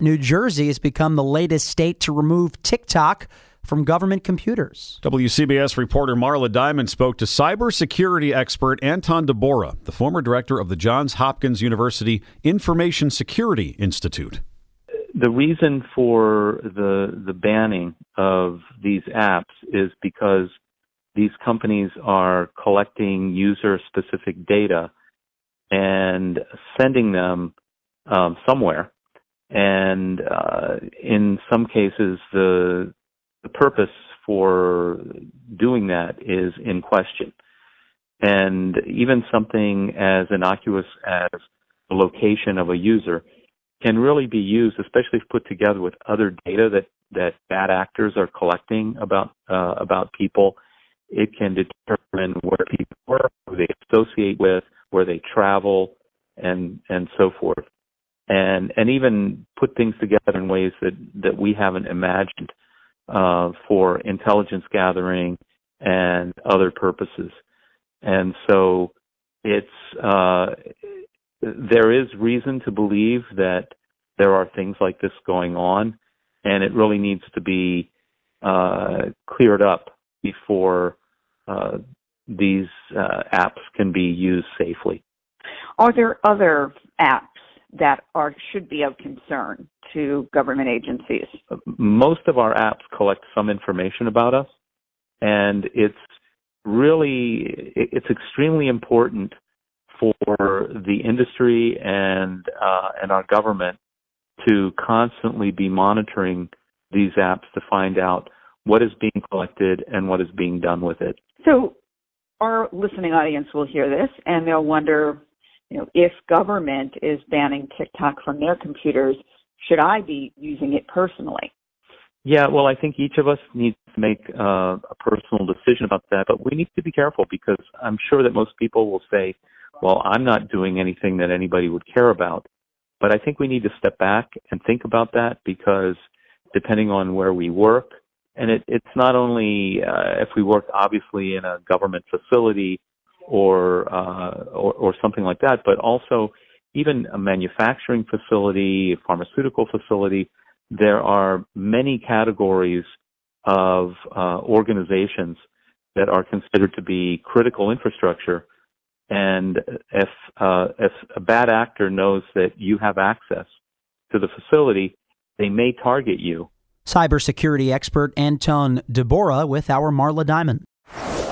New Jersey has become the latest state to remove TikTok from government computers. WCBS reporter Marla Diamond spoke to cybersecurity expert Anton Dahbura, the former director of the Johns Hopkins University Information Security Institute. The reason for the the banning of these apps is because these companies are collecting user specific data and sending them um, somewhere. And uh, in some cases, the the purpose for doing that is in question. And even something as innocuous as the location of a user can really be used, especially if put together with other data that, that bad actors are collecting about, uh, about people. It can determine where people work, who they associate with, where they travel, and, and so forth. And, and even put things together in ways that, that we haven't imagined uh, for intelligence gathering and other purposes. And so it's uh, there is reason to believe that there are things like this going on, and it really needs to be uh, cleared up before uh, these uh, apps can be used safely. Are there other apps that are should be of concern to government agencies? Most of our apps collect some information about us, and it's really it's extremely important for the industry and uh, and our government to constantly be monitoring these apps to find out what is being collected and what is being done with it. So our listening audience will hear this and they'll wonder, you know, if government is banning TikTok from their computers, should I be using it personally? Yeah, well, I think each of us needs to make uh, a personal decision about that, but we need to be careful because I'm sure that most people will say, well, I'm not doing anything that anybody would care about. But I think we need to step back and think about that because depending on where we work, and it, it's not only uh, if we work obviously in a government facility or, uh, or or something like that, but also even a manufacturing facility, a pharmaceutical facility, there are many categories of uh, organizations that are considered to be critical infrastructure. And if uh, if a bad actor knows that you have access to the facility, they may target you. Cybersecurity expert Anton Dahbura with our Marla Diamond.